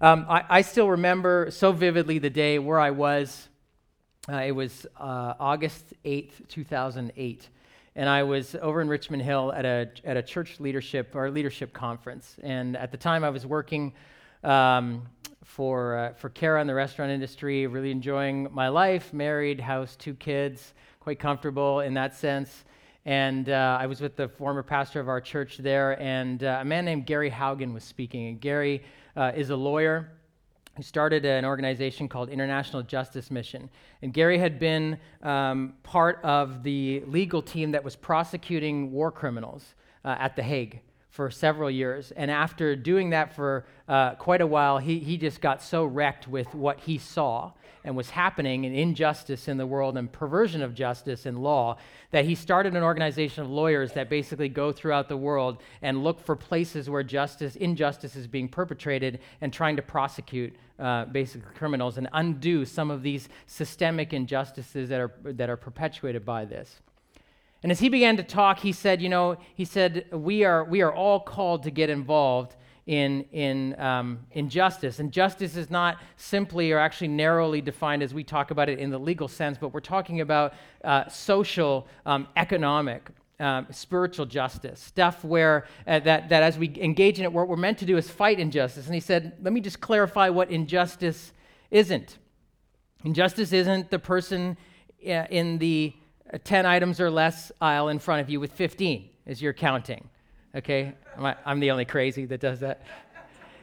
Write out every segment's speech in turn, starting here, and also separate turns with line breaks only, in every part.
Um, I, I, still remember so vividly the day where I was. Uh, it was uh, August 8th, 2008. And I was over in Richmond Hill at a, at a church leadership or leadership conference. And at the time, I was working um, for, uh, for Cara in the restaurant industry, really enjoying my life, married, house, two kids, quite comfortable in that sense. And uh, I was with the former pastor of our church there, and uh, a man named Gary Haugen was speaking. And Gary uh, is a lawyer who started an organization called International Justice Mission. And Gary had been um, part of the legal team that was prosecuting war criminals uh, at The Hague for several years. And after doing that for uh, quite a while, he, he just got so wrecked with what he saw and was happening and injustice in the world and perversion of justice and law that he started an organization of lawyers that basically go throughout the world and look for places where justice injustice is being perpetrated and trying to prosecute uh, basically criminals and undo some of these systemic injustices that are that are perpetuated by this and as he began to talk he said you know he said we are we are all called to get involved in, in, um, in justice. And justice is not simply or actually narrowly defined as we talk about it in the legal sense, but we're talking about uh, social, um, economic, um, spiritual justice, stuff where uh, that, that as we engage in it, what we're meant to do is fight injustice. And he said, let me just clarify what injustice isn't. Injustice isn't the person uh, in the 10 items or less aisle in front of you with 15 as you're counting okay? I'm the only crazy that does that.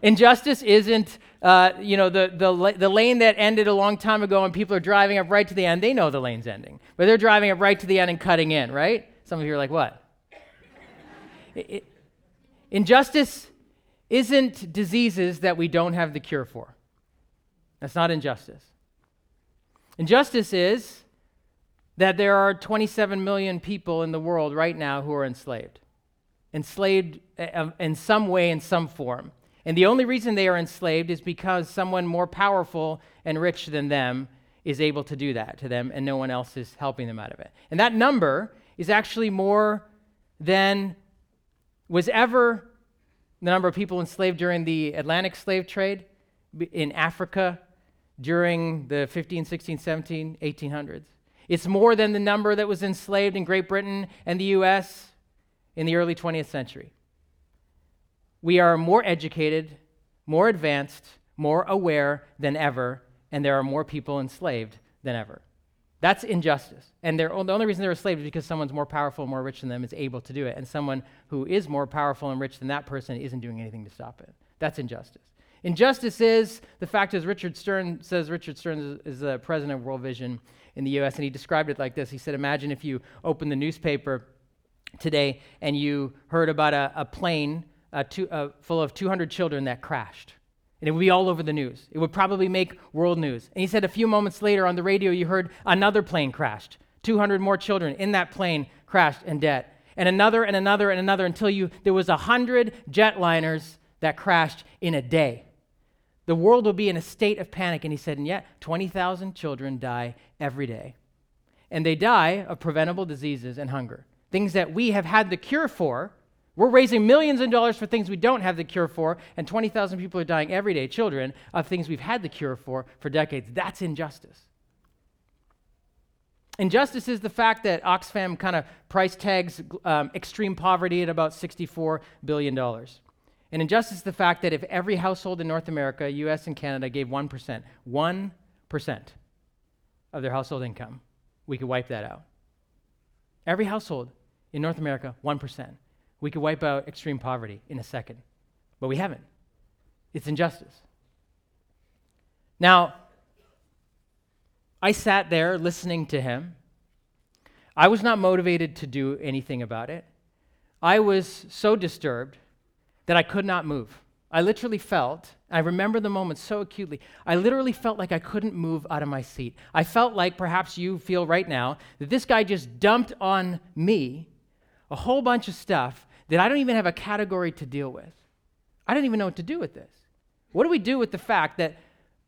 Injustice isn't, uh, you know, the, the, the lane that ended a long time ago and people are driving up right to the end. They know the lane's ending, but they're driving up right to the end and cutting in, right? Some of you are like, what? it, it, injustice isn't diseases that we don't have the cure for. That's not injustice. Injustice is that there are 27 million people in the world right now who are enslaved enslaved uh, in some way, in some form. And the only reason they are enslaved is because someone more powerful and rich than them is able to do that to them, and no one else is helping them out of it. And that number is actually more than was ever the number of people enslaved during the Atlantic slave trade in Africa during the 15, 16, 17, 1800s. It's more than the number that was enslaved in Great Britain and the US in the early 20th century. We are more educated, more advanced, more aware than ever, and there are more people enslaved than ever. That's injustice. And the only reason they're enslaved is because someone's more powerful, more rich than them is able to do it. And someone who is more powerful and rich than that person isn't doing anything to stop it. That's injustice. Injustice is the fact, as Richard Stearns says, Richard Stearns is, the president of World Vision in the US, and he described it like this. He said, Imagine if you opened the newspaper today and you heard about a, a plane full of 200 children that crashed. And it would be all over the news. It would probably make world news. And he said a few moments later on the radio, you heard another plane crashed. 200 more children in that plane crashed and dead. And another and another and another until you, there was 100 jetliners that crashed in a day. The world will be in a state of panic. And he said, and yet 20,000 children die every day. And they die of preventable diseases and hunger things that we have had the cure for. We're raising millions of dollars for things we don't have the cure for, and 20,000 people are dying every day, children, of things we've had the cure for for decades. That's injustice. Injustice is the fact that Oxfam kind of price tags um, extreme poverty at about $64 billion. And injustice is the fact that if every household in North America, US and Canada, gave 1%, 1% of their household income, we could wipe that out. Every household in North America, 1%. We could wipe out extreme poverty in a second, but we haven't. It's injustice. Now, I sat there listening to him. I was not motivated to do anything about it. I was so disturbed that I could not move. I literally felt, I remember the moment so acutely, I literally felt like I couldn't move out of my seat. I felt like perhaps you feel right now that this guy just dumped on me a whole bunch of stuff that I don't even have a category to deal with. I don't even know what to do with this. What do we do with the fact that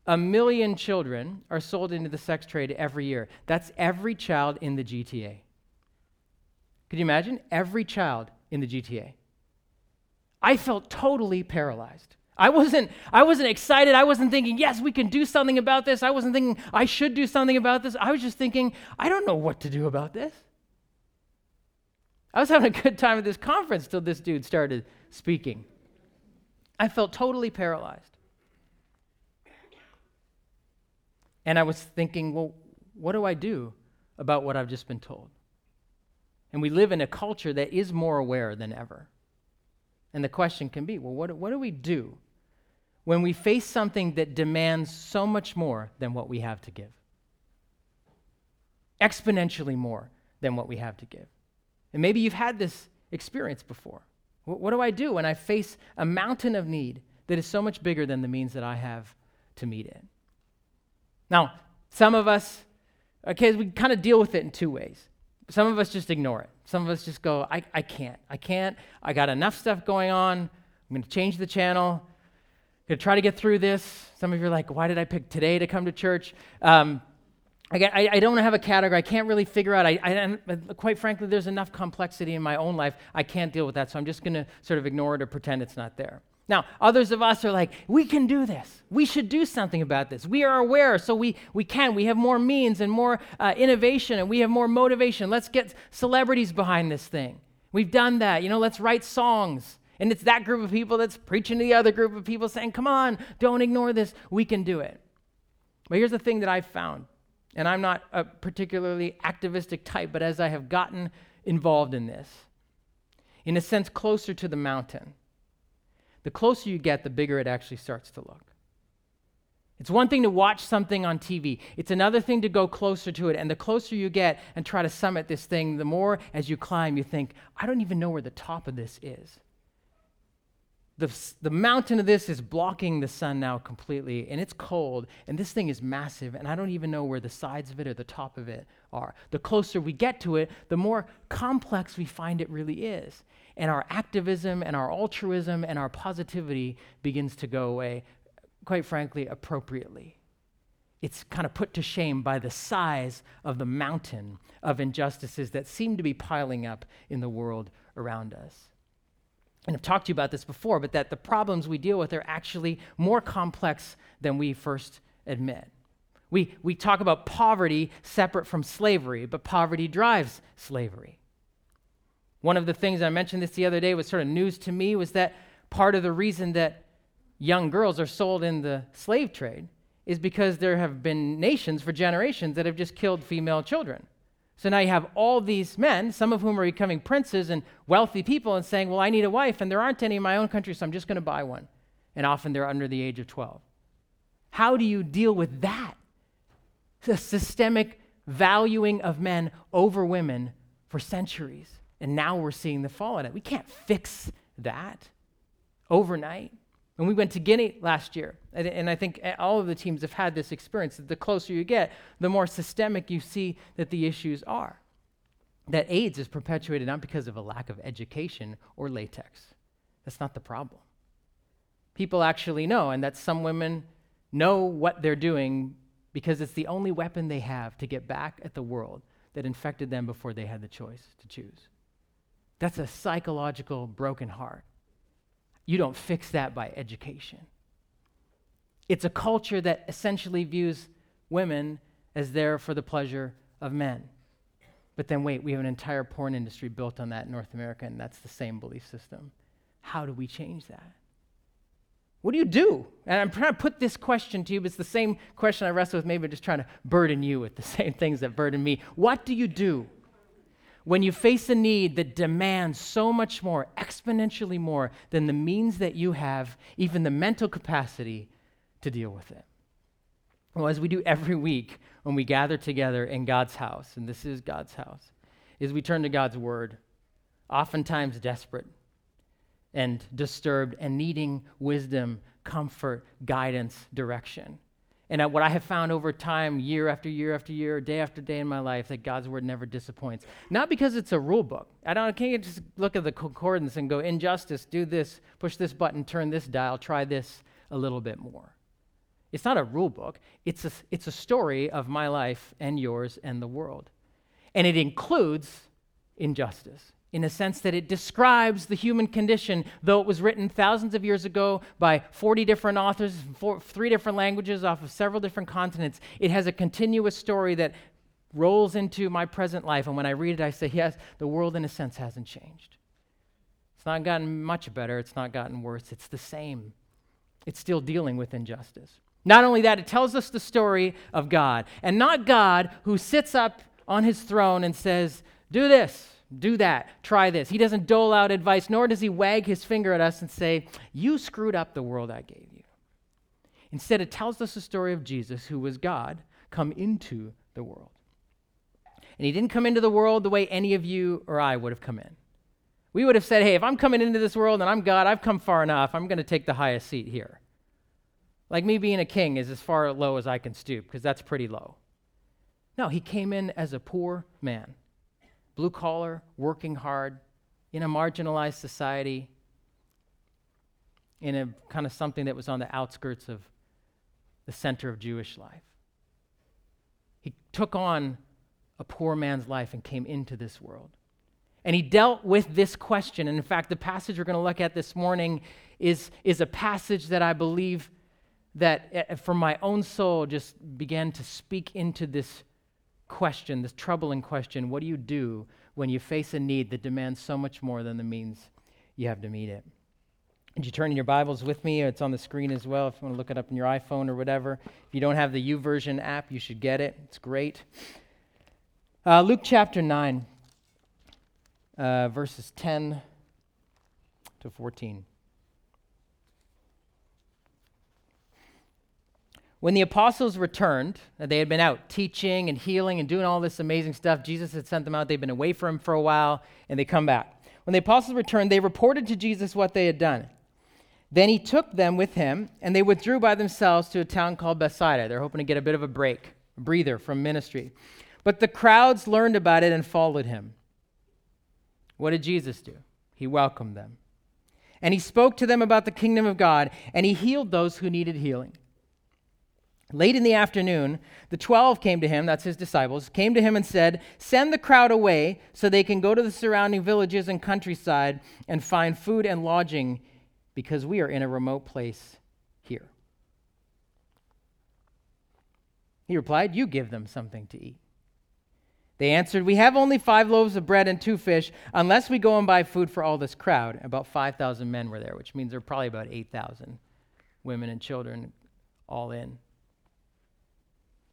a million children are sold into the sex trade every year? That's every child in the GTA. Could you imagine? Every child in the GTA. I felt totally paralyzed. I wasn't, I wasn't excited. I wasn't thinking, yes, we can do something about this. I wasn't thinking, I should do something about this. I was just thinking, I don't know what to do about this. I was having a good time at this conference till this dude started speaking. I felt totally paralyzed. And I was thinking, well, what do I do about what I've just been told? And we live in a culture that is more aware than ever. And the question can be well, what, what do we do when we face something that demands so much more than what we have to give? Exponentially more than what we have to give. And maybe you've had this experience before. What, what do I do when I face a mountain of need that is so much bigger than the means that I have to meet it? Now, some of us, okay, we kind of deal with it in two ways. Some of us just ignore it. Some of us just go, I, I can't. I can't. I got enough stuff going on. I'm going to change the channel. I'm going to try to get through this. Some of you are like, why did I pick today to come to church? Um, I, I, I, don't have a category. I can't really figure out. I, I, quite frankly, there's enough complexity in my own life. I can't deal with that. So I'm just going to sort of ignore it or pretend it's not there. Now, others of us are like, we can do this. We should do something about this. We are aware, so we, we can. We have more means and more uh, innovation, and we have more motivation. Let's get celebrities behind this thing. We've done that. You know, let's write songs. And it's that group of people that's preaching to the other group of people saying, come on, don't ignore this. We can do it. But here's the thing that I've found, and I'm not a particularly activistic type, but as I have gotten involved in this, in a sense, closer to the mountain the closer you get, the bigger it actually starts to look. It's one thing to watch something on TV. It's another thing to go closer to it. And the closer you get and try to summit this thing, the more as you climb, you think, I don't even know where the top of this is. The, the mountain of this is blocking the sun now completely, and it's cold, and this thing is massive, and I don't even know where the sides of it or the top of it are. The closer we get to it, the more complex we find it really is and our activism and our altruism and our positivity begins to go away, quite frankly, appropriately. It's kind of put to shame by the size of the mountain of injustices that seem to be piling up in the world around us. And I've talked to you about this before, but that the problems we deal with are actually more complex than we first admit. We, we talk about poverty separate from slavery, but poverty drives slavery. One of the things I mentioned this the other day was sort of news to me was that part of the reason that young girls are sold in the slave trade is because there have been nations for generations that have just killed female children. So now you have all these men, some of whom are becoming princes and wealthy people, and saying, Well, I need a wife, and there aren't any in my own country, so I'm just going to buy one. And often they're under the age of 12. How do you deal with that? The systemic valuing of men over women for centuries. And now we're seeing the fall it. We can't fix that overnight. And we went to Guinea last year, and, I think all of the teams have had this experience that the closer you get, the more systemic you see that the issues are. That AIDS is perpetuated not because of a lack of education or latex. That's not the problem. People actually know, and that some women know what they're doing because it's the only weapon they have to get back at the world that infected them before they had the choice to choose. That's a psychological broken heart. You don't fix that by education. It's a culture that essentially views women as there for the pleasure of men. But then, wait, we have an entire porn industry built on that in North America, and that's the same belief system. How do we change that? What do you do? And I'm trying to put this question to you, but it's the same question I wrestle with, maybe just trying to burden you with the same things that burden me. What do you do when you face a need that demands so much more, exponentially more, than the means that you have, even the mental capacity to deal with it. Well, as we do every week when we gather together in God's house, and this is God's house, is we turn to God's word, oftentimes desperate and disturbed and needing wisdom, comfort, guidance, direction. And what I have found over time, year after year after year, day after day in my life, that God's word never disappoints. Not because it's a rule book. I don't I can't just look at the concordance and go, injustice, do this, push this button, turn this dial, try this a little bit more. It's not a rule book. It's a, it's a story of my life and yours and the world. And it includes injustice. In a sense that it describes the human condition, though it was written thousands of years ago by 40 different authors, four, three different languages off of several different continents. It has a continuous story that rolls into my present life. And when I read it, I say, yes, the world in a sense hasn't changed. It's not gotten much better, it's not gotten worse, it's the same. It's still dealing with injustice. Not only that, it tells us the story of God, and not God who sits up on his throne and says, Do this, do that, try this. He doesn't dole out advice, nor does he wag his finger at us and say, You screwed up the world I gave you. Instead, it tells us the story of Jesus, who was God, come into the world. And he didn't come into the world the way any of you or I would have come in. We would have said, Hey, if I'm coming into this world and I'm God, I've come far enough, I'm going to take the highest seat here. Like me being a king is as far low as I can stoop, because that's pretty low. No, he came in as a poor man blue collar, working hard, in a marginalized society, in a kind of something that was on the outskirts of the center of Jewish life. He took on a poor man's life and came into this world. And he dealt with this question. And in fact, the passage we're going to look at this morning is, is a passage that I believe that eh, from my own soul just began to speak into this question, this troubling question what do you do when you face a need that demands so much more than the means you have to meet it? Would you turn in your Bibles with me? It's on the screen as well if you want to look it up on your iPhone or whatever. If you don't have the YouVersion app, you should get it. It's great. Uh, Luke chapter 9, uh, verses 10 to 14. When the apostles returned, they had been out teaching and healing and doing all this amazing stuff. Jesus had sent them out. They'd been away from him for a while, and they come back. When the apostles returned, they reported to Jesus what they had done. Then he took them with him, and they withdrew by themselves to a town called Bethsaida. They're hoping to get a bit of a break, a breather from ministry. But the crowds learned about it and followed him. What did Jesus do? He welcomed them. And he spoke to them about the kingdom of God, and he healed those who needed healing. Late in the afternoon, the twelve came to him, that's his disciples, came to him and said, Send the crowd away so they can go to the surrounding villages and countryside and find food and lodging because we are in a remote place here. He replied, You give them something to eat. They answered, We have only five loaves of bread and two fish, unless we go and buy food for all this crowd. About 5,000 men were there, which means there are probably about 8,000 women and children all in.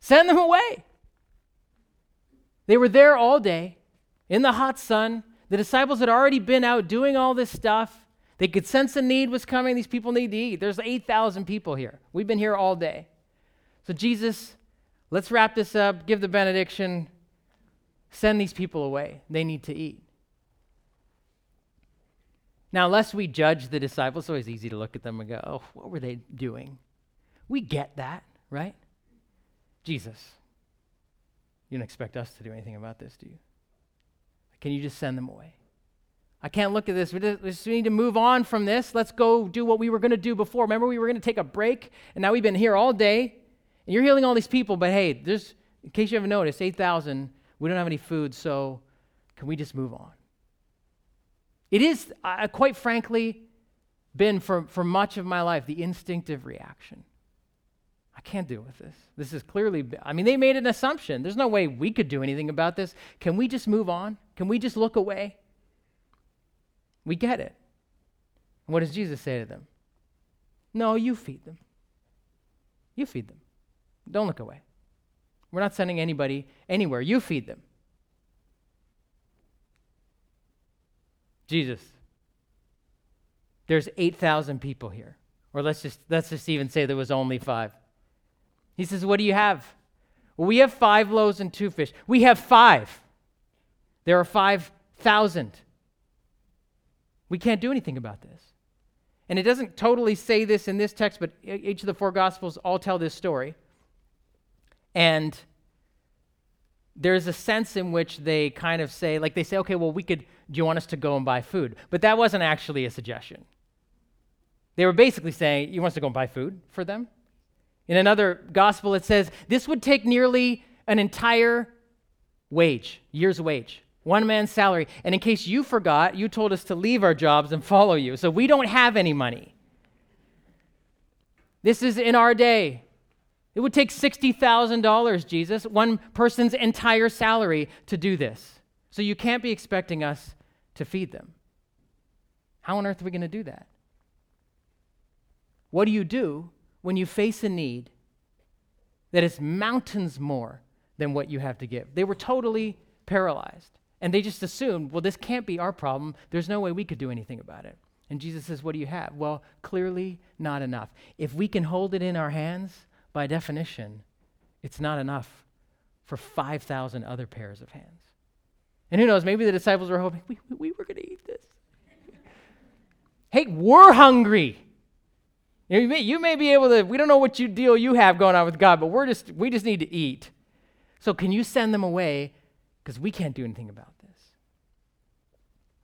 Send them away. They were there all day in the hot sun. The disciples had already been out doing all this stuff. They could sense a need was coming. These people need to eat. There's 8,000 people here. We've been here all day. So, Jesus, let's wrap this up, give the benediction, send these people away. They need to eat. Now, lest we judge the disciples, it's always easy to look at them and go, oh, what were they doing? We get that, right? Jesus, you don't expect us to do anything about this, do you? Can you just send them away? I can't look at this. We just need to move on from this. Let's go do what we were going to do before. Remember, we were going to take a break, and now we've been here all day, and you're healing all these people, but hey, there's, in case you haven't noticed, 8,000, we don't have any food, so can we just move on? It is, uh, quite frankly, been for, for much of my life the instinctive reaction. I can't deal with this. This is clearly, I mean, they made an assumption. There's no way we could do anything about this. Can we just move on? Can we just look away? We get it. What does Jesus say to them? No, you feed them. You feed them. Don't look away. We're not sending anybody anywhere. You feed them. Jesus, there's 8,000 people here. Or let's just, let's just even say there was only five. He says, What do you have? Well, we have five loaves and two fish. We have five. There are 5,000. We can't do anything about this. And it doesn't totally say this in this text, but each of the four Gospels all tell this story. And there's a sense in which they kind of say, like, they say, okay, well, we could, do you want us to go and buy food? But that wasn't actually a suggestion. They were basically saying, you want us to go and buy food for them? In another gospel, it says this would take nearly an entire wage, year's wage, One man's salary. And in case you forgot, you told us to leave our jobs and follow you. So we don't have any money. This is in our day. It would take $60,000, Jesus, one person's entire salary to do this. So you can't be expecting us to feed them. How on earth are we going to do that? What do you do when you face a need that is mountains more than what you have to give? They were totally paralyzed. And they just assumed, well, this can't be our problem. There's no way we could do anything about it. And Jesus says, What do you have? Well, clearly not enough. If we can hold it in our hands, by definition, it's not enough for 5,000 other pairs of hands. And who knows, maybe the disciples were hoping, we, we were going to eat this. hey, we're hungry. You may, you may be able to, we don't know what you deal you have going on with God, but we're just, we just need to eat. So can you send them away? Because we can't do anything about this.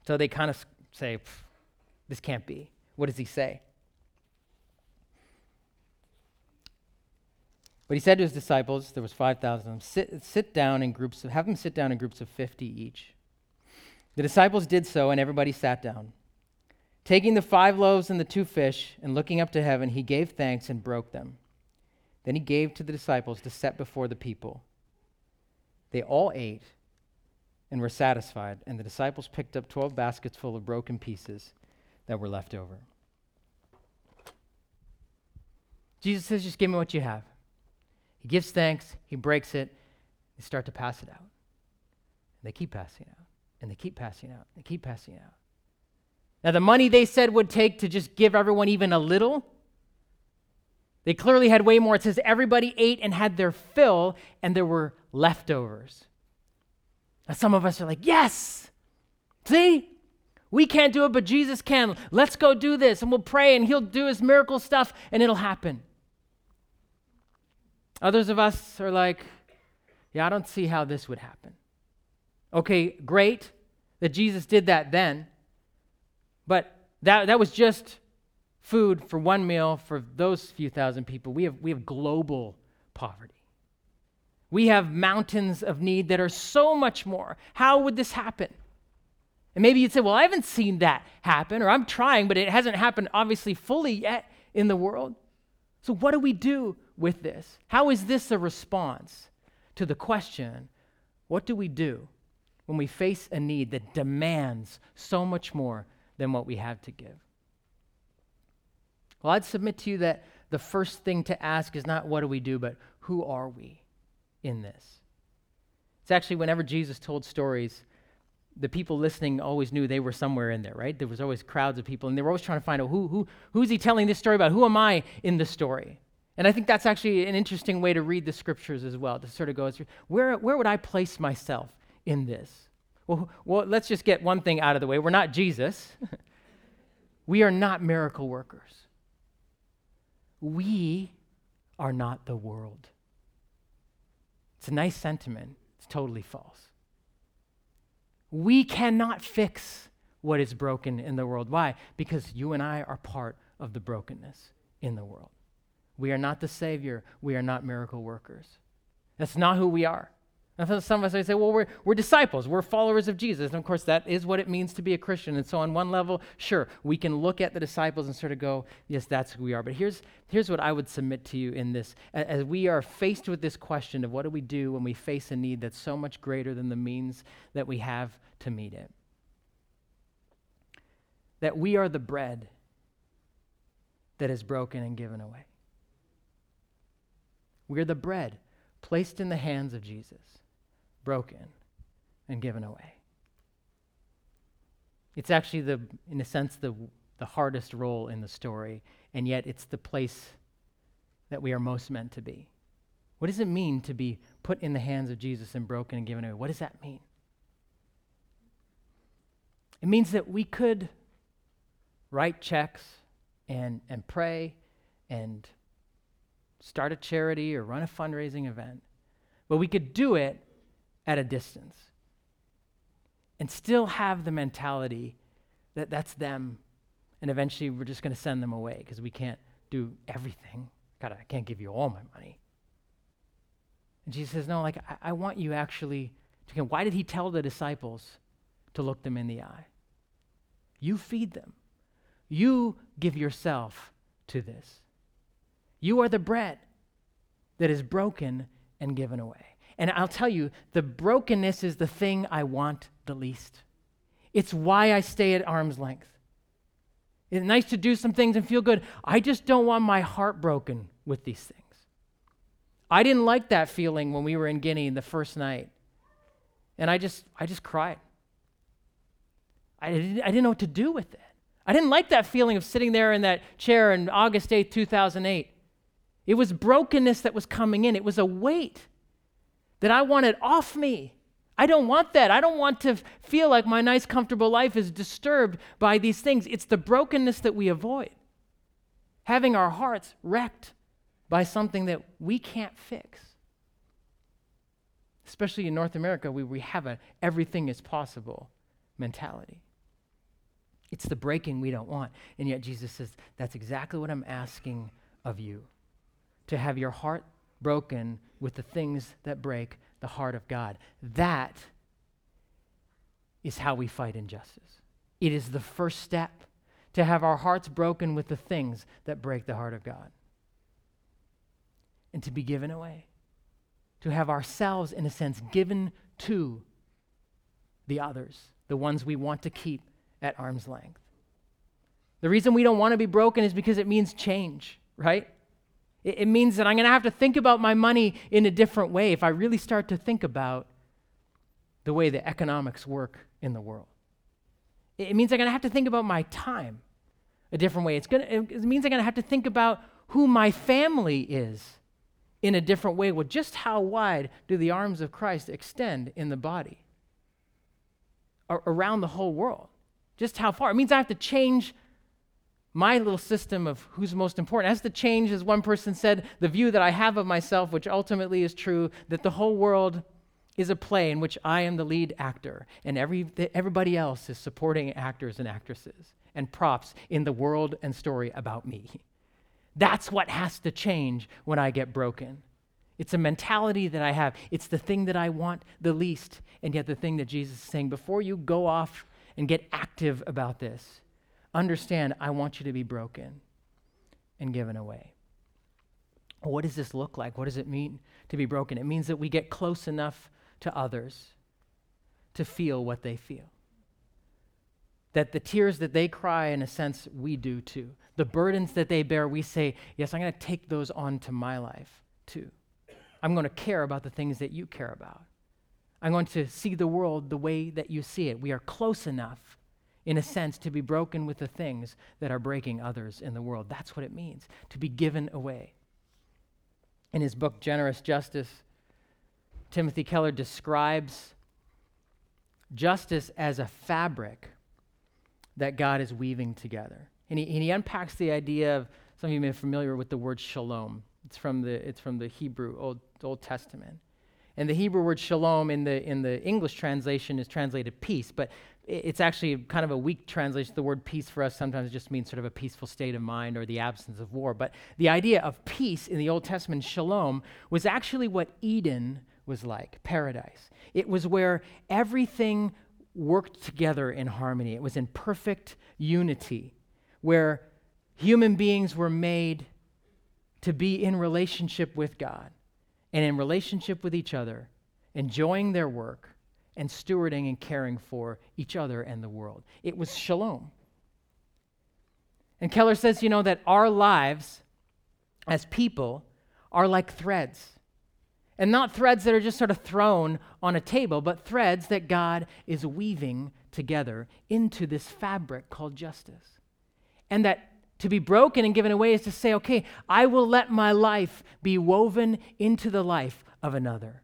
So they kind of say, this can't be. What does he say? But he said to his disciples, there was 5,000 of them, sit, sit down in groups, of, have them sit down in groups of 50 each. The disciples did so, and everybody sat down. Taking the five loaves and the two fish, and looking up to heaven, he gave thanks and broke them. Then he gave to the disciples to set before the people. They all ate and were satisfied, and the disciples picked up 12 baskets full of broken pieces that were left over. Jesus says, Just give me what you have. He gives thanks, he breaks it, they start to pass it out. And they keep passing out, and they keep passing out, they keep passing out. Now, the money they said would take to just give everyone even a little, they clearly had way more. It says everybody ate and had their fill, and there were leftovers. Now, some of us are like, yes, see? We can't do it, but Jesus can. Let's go do this, and we'll pray, and He'll do His miracle stuff, and it'll happen. Others of us are like, yeah, I don't see how this would happen. Okay, great that Jesus did that then, but that, that was just food for one meal for those few thousand people. We have, we have global poverty. We have mountains of need that are so much more. How would this happen? And maybe you'd say, well, I haven't seen that happen, or I'm trying, but it hasn't happened obviously fully yet in the world. So, what do we do with this? How is this a response to the question what do we do when we face a need that demands so much more than what we have to give? Well, I'd submit to you that the first thing to ask is not what do we do, but who are we in this? It's actually whenever Jesus told stories, the people listening always knew they were somewhere in there, right? There was always crowds of people, and they were always trying to find out who, who, who's he telling this story about? Who am I in the story? And I think that's actually an interesting way to read the scriptures as well, to sort of go, through where, where would I place myself in this? Well, well, let's just get one thing out of the way. We're not Jesus. we are not miracle workers. We are not the world. It's a nice sentiment. It's totally false. We cannot fix what is broken in the world. Why? Because you and I are part of the brokenness in the world. We are not the Savior. We are not miracle workers. That's not who we are. Some of us say, well, we're, we're disciples. We're followers of Jesus. And of course, that is what it means to be a Christian. And so, on one level, sure, we can look at the disciples and sort of go, yes, that's who we are. But here's, here's what I would submit to you in this. As we are faced with this question of what do we do when we face a need that's so much greater than the means that we have to meet it, that we are the bread that is broken and given away. We're the bread placed in the hands of Jesus, broken and given away. It's actually the, in a sense, the, the hardest role in the story, and yet it's the place that we are most meant to be. What does it mean to be put in the hands of Jesus and broken and given away? What does that mean? It means that we could write checks and, and pray and start a charity or run a fundraising event, but we could do it at a distance and still have the mentality that that's them and eventually we're just going to send them away because we can't do everything. God, I can't give you all my money. And Jesus says, No, like, I, I want you actually to come Why did he tell the disciples to look them in the eye? You feed them. You give yourself to this. You are the bread that is broken and given away. And I'll tell you, the brokenness is the thing I want the least. It's why I stay at arm's length. It's nice to do some things and feel good. I just don't want my heart broken with these things. I didn't like that feeling when we were in Guinea the first night. And I just I just cried. I didn't, I didn't know what to do with it. I didn't like that feeling of sitting there in that chair in August 8, 2008. It was brokenness that was coming in. It was a weight that I want it off me. I don't want that. I don't want to feel like my nice, comfortable life is disturbed by these things. It's the brokenness that we avoid. Having our hearts wrecked by something that we can't fix. Especially in North America, we, we have a everything is possible mentality. It's the breaking we don't want. And yet Jesus says, that's exactly what I'm asking of you to have your heart broken with the things that break the heart of God. That is how we fight injustice. It is the first step to have our hearts broken with the things that break the heart of God and to be given away. To have ourselves, in a sense, given to the others, the ones we want to keep at arm's length. The reason we don't want to be broken is because it means change, right? It, it means that I'm going to have to think about my money in a different way if I really start to think about the way the economics work in the world. It, it means I'm going to have to think about my time a different way. It's gonna, it means I'm going to have to think about who my family is in a different way. Well, just how wide do the arms of Christ extend in the body? around the whole world. Just how far? It means I have to change my little system of who's most important. Has to change, as one person said, the view that I have of myself, which ultimately is true, that the whole world is a play in which I am the lead actor, and every, everybody else is supporting actors and actresses and props in the world and story about me. That's what has to change when I get broken. It's a mentality that I have. It's the thing that I want the least, and yet the thing that Jesus is saying before you go off and get active about this, understand I want you to be broken and given away. What does this look like? What does it mean to be broken? It means that we get close enough to others to feel what they feel. That the tears that they cry, in a sense, we do too. The burdens that they bear, we say, Yes, I'm going to take those onto my life too. I'm going to care about the things that you care about. I'm going to see the world the way that you see it. We are close enough in a sense, to be broken with the things that are breaking others in the world. That's what it means to be given away. In his book, Generous Justice, Timothy Keller describes justice as a fabric that God is weaving together. And he, and he unpacks the idea of some of you may be familiar with the word shalom. It's from the, it's from the Hebrew Old, Old Testament. And the Hebrew word shalom in the, in the English translation is translated peace, but it's actually kind of a weak translation. The word peace for us sometimes just means sort of a peaceful state of mind or the absence of war. But the idea of peace in the Old Testament, shalom, was actually what Eden was like, paradise. It was where everything worked together in harmony, it was in perfect unity, where human beings were made to be in relationship with God and in relationship with each other, enjoying their work and stewarding and caring for each other and the world. It was shalom. And Keller says, you know, that our lives as people are like threads. And not threads that are just sort of thrown on a table, but threads that God is weaving together into this fabric called justice. And that to be broken and given away is to say, okay, I will let my life be woven into the life of another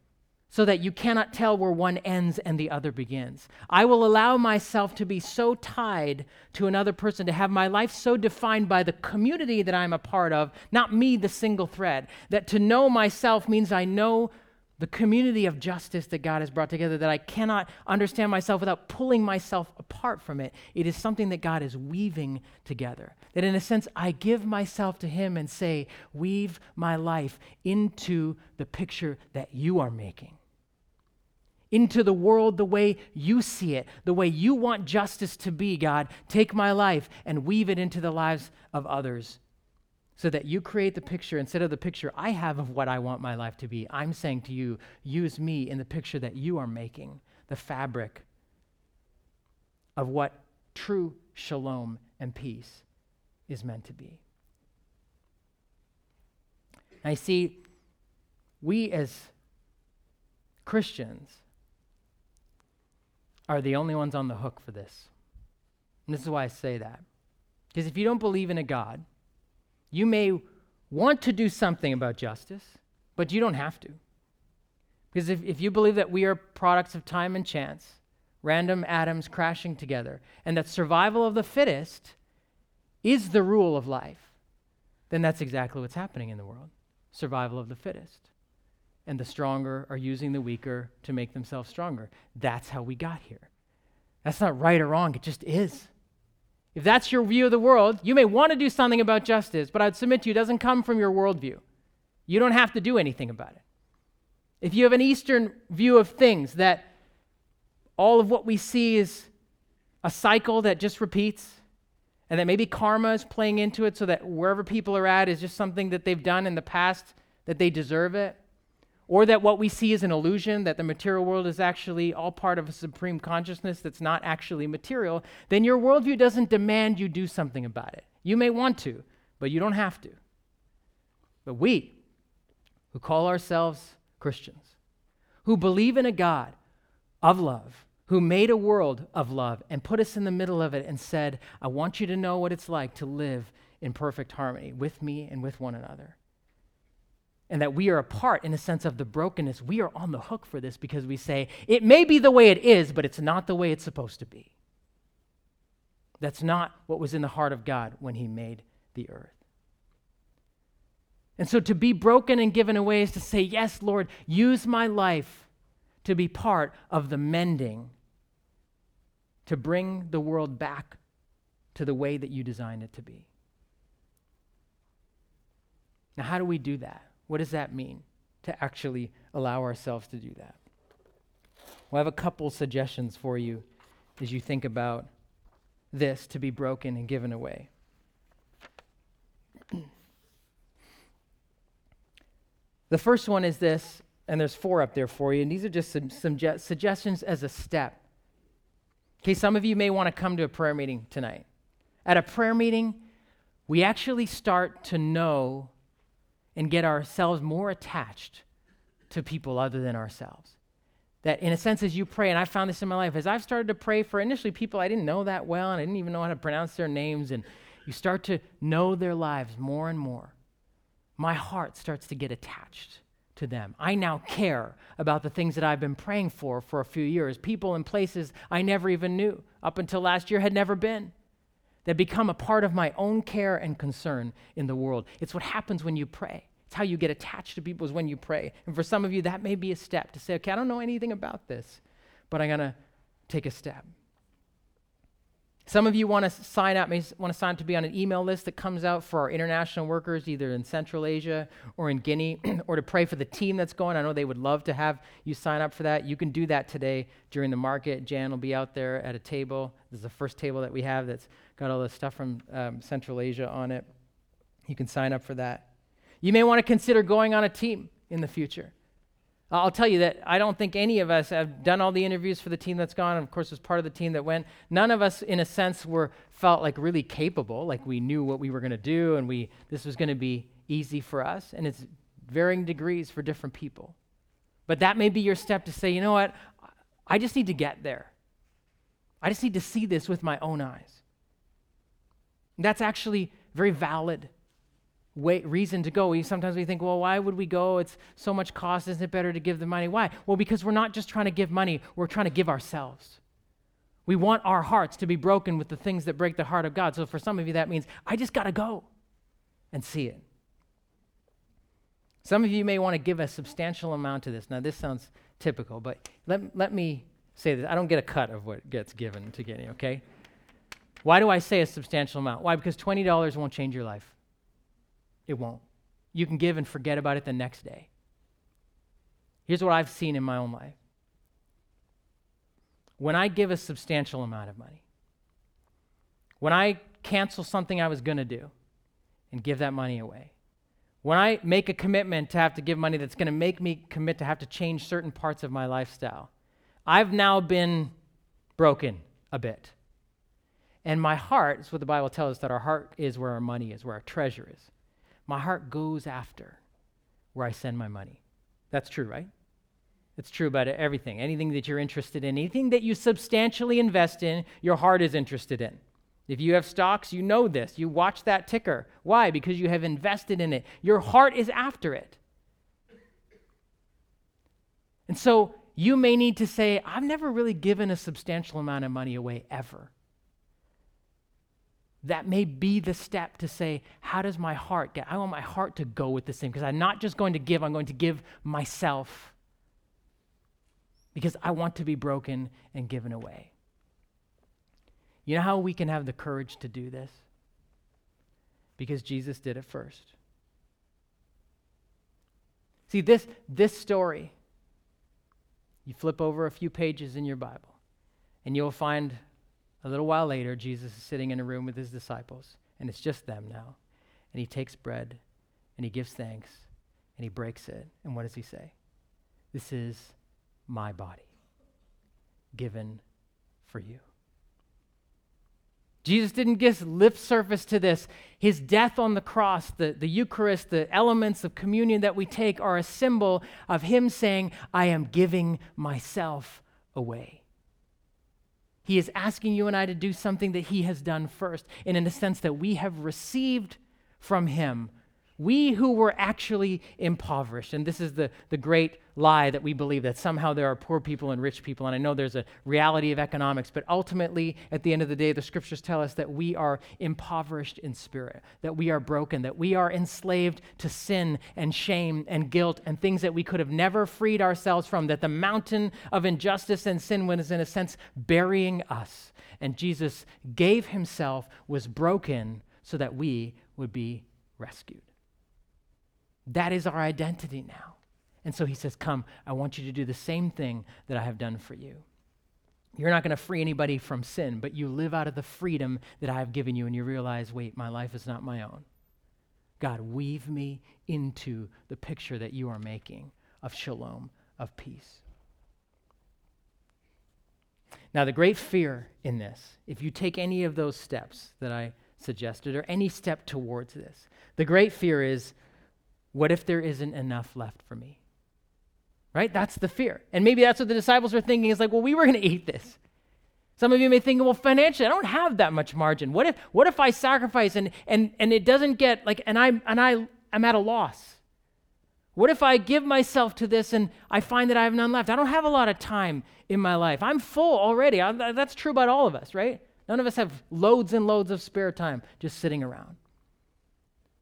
so that you cannot tell where one ends and the other begins. I will allow myself to be so tied to another person, to have my life so defined by the community that I'm a part of, not me, the single thread, that to know myself means I know the community of justice that God has brought together, that I cannot understand myself without pulling myself apart from it. It is something that God is weaving together. That in a sense, I give myself to Him and say, Weave my life into the picture that you are making into the world the way you see it, the way you want justice to be, God. Take my life and weave it into the lives of others so that you create the picture instead of the picture I have of what I want my life to be. I'm saying to you, use me in the picture that you are making, the fabric of what true shalom and peace is meant to be. I see we as Christians are the only ones on the hook for this. And this is why I say that. Because if you don't believe in a God, you may want to do something about justice, but you don't have to. Because if, if you believe that we are products of time and chance, random atoms crashing together, and that survival of the fittest is the rule of life, then that's exactly what's happening in the world survival of the fittest. And the stronger are using the weaker to make themselves stronger. That's how we got here. That's not right or wrong, it just is. If that's your view of the world, you may want to do something about justice, but I'd submit to you, it doesn't come from your worldview. You don't have to do anything about it. If you have an Eastern view of things, that all of what we see is a cycle that just repeats, and that maybe karma is playing into it so that wherever people are at is just something that they've done in the past that they deserve it, or that what we see is an illusion, that the material world is actually all part of a supreme consciousness that's not actually material, then your worldview doesn't demand you do something about it. You may want to, but you don't have to. But we, who call ourselves Christians, who believe in a God of love, who made a world of love and put us in the middle of it and said, I want you to know what it's like to live in perfect harmony with me and with one another and that we are a part, in a sense, of the brokenness, we are on the hook for this because we say, it may be the way it is, but it's not the way it's supposed to be. That's not what was in the heart of God when He made the earth. And so to be broken and given away is to say, Yes, Lord, use my life to be part of the mending, to bring the world back to the way that you designed it to be. Now, how do we do that? What does that mean to actually allow ourselves to do that? Well, I have a couple suggestions for you as you think about this to be broken and given away. the first one is this, and there's four up there for you, and these are just some, some ge- suggestions as a step. Okay, some of you may want to come to a prayer meeting tonight. At a prayer meeting, we actually start to know and get ourselves more attached to people other than ourselves. That, in a sense, as you pray, and I found this in my life, as I've started to pray for initially people I didn't know that well, and I didn't even know how to pronounce their names, and you start to know their lives more and more, my heart starts to get attached to them. I now care about the things that I've been praying for for a few years, people and places I never even knew, up until last year had never been that become a part of my own care and concern in the world. It's what happens when you pray. It's how you get attached to people is when you pray. And for some of you, that may be a step to say, okay, I don't know anything about this, but I'm going to take a step. Some of you want to sign up, may want to sign up to be on an email list that comes out for our international workers, either in Central Asia or in Guinea, or to pray for the team that's going. I know they would love to have you sign up for that. You can do that today during the market. Jan will be out there at a table. This is the first table that we have that's got all the stuff from um, Central Asia on it. You can sign up for that. You may want to consider going on a team in the future. I'll tell you that I don't think any of us have done all the interviews for the team that's gone. Of course, was part of the team that went. None of us, in a sense, were felt like really capable, like we knew what we were going to do, and we this was going to be easy for us. And it's varying degrees for different people. But that may be your step to say, you know what, I just need to get there. I just need to see this with my own eyes. That's actually very valid way, reason to go. We, sometimes we think, well, why would we go? It's so much cost. Isn't it better to give the money? Why? Well, because we're not just trying to give money, we're trying to give ourselves. We want our hearts to be broken with the things that break the heart of God. So for some of you, that means I just got to go and see it. Some of you may want to give a substantial amount to this. Now, this sounds typical, but let, let me say this. I don't get a cut of what gets given to Guinea, okay? Why do I say a substantial amount? Why? Because $20 won't change your life. It won't. You can give and forget about it the next day. Here's what I've seen in my own life when I give a substantial amount of money, when I cancel something I was going to do and give that money away, when I make a commitment to have to give money that's going to make me commit to have to change certain parts of my lifestyle, I've now been broken a bit. And my heart, is what the Bible tells us that our heart is where our money is, where our treasure is. My heart goes after where I send my money. That's true, right? It's true about everything. Anything that you're interested in, anything that you substantially invest in, your heart is interested in. If you have stocks, you know this. You watch that ticker. Why? Because you have invested in it. Your heart is after it. And so you may need to say, I've never really given a substantial amount of money away ever. That may be the step to say, How does my heart get? I want my heart to go with this thing because I'm not just going to give, I'm going to give myself because I want to be broken and given away. You know how we can have the courage to do this? Because Jesus did it first. See, this, this story, you flip over a few pages in your Bible, and you'll find a little while later, Jesus is sitting in a room with his disciples, and it's just them now. And he takes bread, and he gives thanks, and he breaks it. And what does he say? This is my body, given for you. Jesus didn't give lip service to this. His death on the cross, the, the Eucharist, the elements of communion that we take are a symbol of Him saying, I am giving myself away. He is asking you and I to do something that He has done first, and in a sense that we have received from Him we who were actually impoverished, and this is the, the great lie that we believe that somehow there are poor people and rich people, and I know there's a reality of economics, but ultimately, at the end of the day, the scriptures tell us that we are impoverished in spirit, that we are broken, that we are enslaved to sin and shame and guilt and things that we could have never freed ourselves from, that the mountain of injustice and sin was, in a sense, burying us. And Jesus gave himself, was broken, so that we would be rescued. That is our identity now. And so he says, Come, I want you to do the same thing that I have done for you. You're not going to free anybody from sin, but you live out of the freedom that I have given you, and you realize, wait, my life is not my own. God, weave me into the picture that you are making of shalom, of peace. Now, the great fear in this, if you take any of those steps that I suggested, or any step towards this, the great fear is what if there isn't enough left for me? Right? That's the fear. And maybe that's what the disciples were thinking is like, well, we were going to eat this. Some of you may think, well, financially, I don't have that much margin. What if, what if I sacrifice and, and, and it doesn't get like, and, I, and I, I'm at a loss? What if I give myself to this and I find that I have none left? I don't have a lot of time in my life. I'm full already. I, that's true about all of us, right? None of us have loads and loads of spare time just sitting around.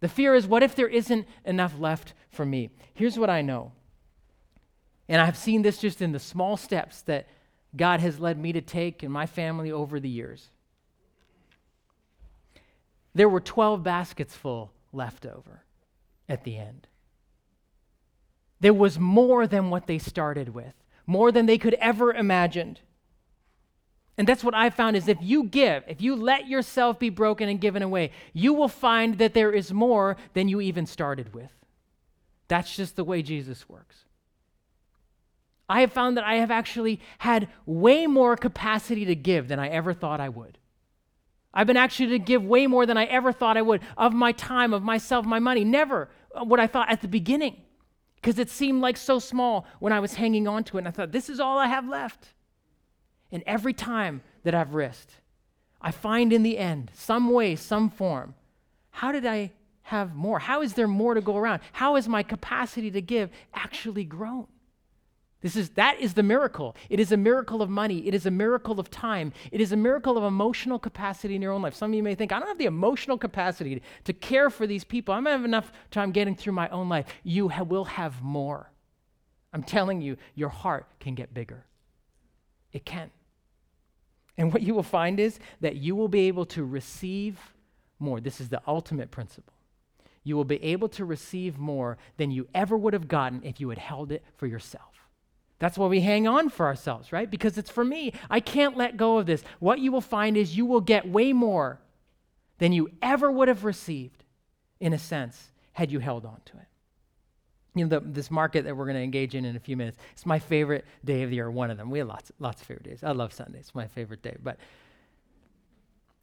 The fear is, what if there isn't enough left for me? Here's what I know. And I've seen this just in the small steps that God has led me to take and my family over the years. There were 12 baskets full left over at the end. There was more than what they started with, more than they could ever imagined. And that's what I found is if you give, if you let yourself be broken and given away, you will find that there is more than you even started with. That's just the way Jesus works. I have found that I have actually had way more capacity to give than I ever thought I would. I've been actually to give way more than I ever thought I would of my time, of myself, my money. Never what I thought at the beginning because it seemed like so small when I was hanging on to it. And I thought, this is all I have left. And every time that I've risked, I find in the end, some way, some form, how did I have more? How is there more to go around? How is my capacity to give actually grown? This is that is the miracle. It is a miracle of money. It is a miracle of time. It is a miracle of emotional capacity in your own life. Some of you may think, I don't have the emotional capacity to care for these people. I don't have enough time getting through my own life. You ha- will have more. I'm telling you, your heart can get bigger. It can. And what you will find is that you will be able to receive more. This is the ultimate principle. You will be able to receive more than you ever would have gotten if you had held it for yourself. That's why we hang on for ourselves, right? Because it's for me. I can't let go of this. What you will find is you will get way more than you ever would have received, in a sense, had you held on to it. You know, the, this market that we're going to engage in in a few minutes, it's my favorite day of the year, one of them. We have lots, lots of favorite days. I love Sunday, it's my favorite day. But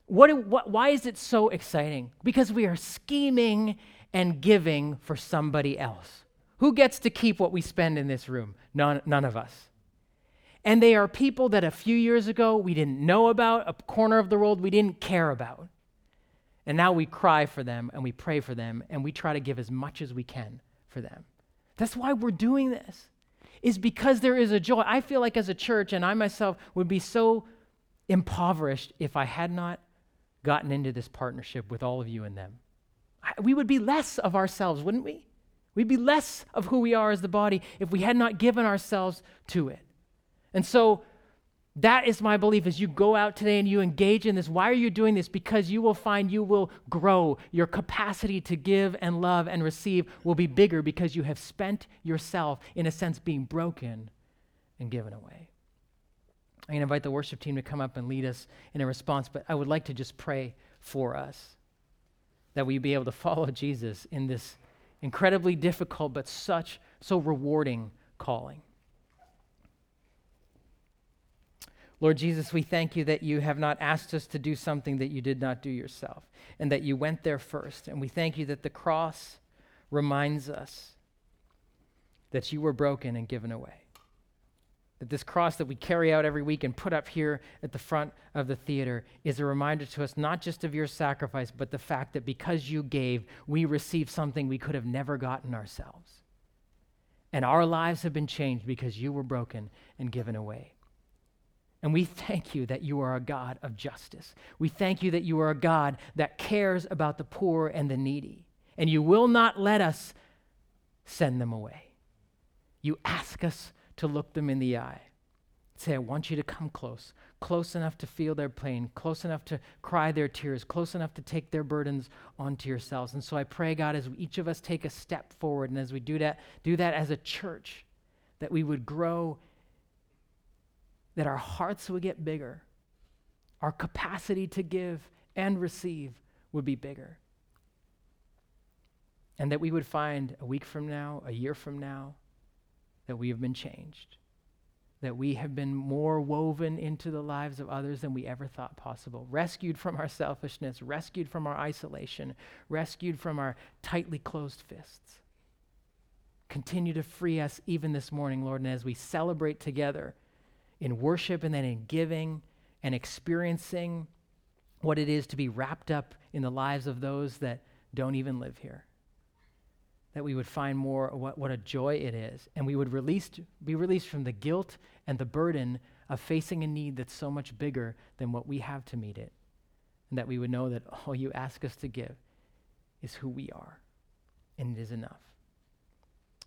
what, what, why is it so exciting? Because we are scheming and giving for somebody else. Who gets to keep what we spend in this room? None, none of us. And they are people that a few years ago we didn't know about, a corner of the world we didn't care about. And now we cry for them and we pray for them and we try to give as much as we can for them. That's why we're doing this, is because there is a joy. I feel like as a church, and I myself would be so impoverished if I had not gotten into this partnership with all of you and them. We would be less of ourselves, wouldn't we? We'd be less of who we are as the body if we had not given ourselves to it. And so that is my belief as you go out today and you engage in this. Why are you doing this? Because you will find you will grow. Your capacity to give and love and receive will be bigger because you have spent yourself, in a sense, being broken and given away. To invite the worship team to come up and lead us in a response, but I would like to just pray for us that we be able to follow Jesus in this incredibly difficult but such so rewarding calling. Lord Jesus, we thank you that you have not asked us to do something that you did not do yourself and that you went there first. And we thank you that the cross reminds us that you were broken and given away. That this cross that we carry out every week and put up here at the front of the theater is a reminder to us not just of your sacrifice, but the fact that because you gave, we received something we could have never gotten ourselves. And our lives have been changed because you were broken and given away. And we thank you that you are a God of justice. We thank you that you are a God that cares about the poor and the needy. And you will not let us send them away. You ask us to look them in the eye. Say, I want you to come close, close enough to feel their pain, close enough to cry their tears, close enough to take their burdens onto yourselves. And so I pray, God, as each of us take a step forward and as we do that, do that as a church, that we would grow, that our hearts would get bigger, our capacity to give and receive would be bigger. And that we would find a week from now, a year from now, that we have been changed, that we have been more woven into the lives of others than we ever thought possible, rescued from our selfishness, rescued from our isolation, rescued from our tightly closed fists. Continue to free us even this morning, Lord, and as we celebrate together in worship and then in giving and experiencing what it is to be wrapped up in the lives of those that don't even live here that we would find more what, what a joy it is, and we would released, be released from the guilt and the burden of facing a need that's so much bigger than what we have to meet it, and that we would know that all you ask us to give is who we are, and it is enough.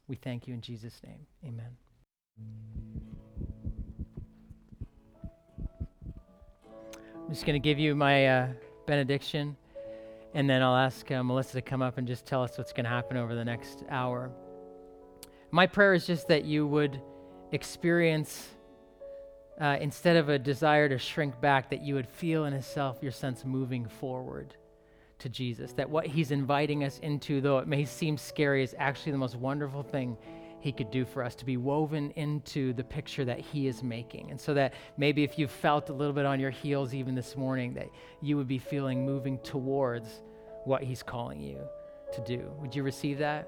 We thank you in Jesus' name. Amen. Just going to give you my uh, benediction and then I'll ask uh, Melissa to come up and just tell us what's going to happen over the next hour. My prayer is just that you would experience, uh, instead of a desire to shrink back, that you would feel in yourself your sense moving forward to Jesus. That what He's inviting us into, though it may seem scary, is actually the most wonderful thing he could do for us to be woven into the picture that He is making. And so that maybe if you felt a little bit on your heels even this morning, that you would be feeling moving towards what He's calling you to do. Would you receive that?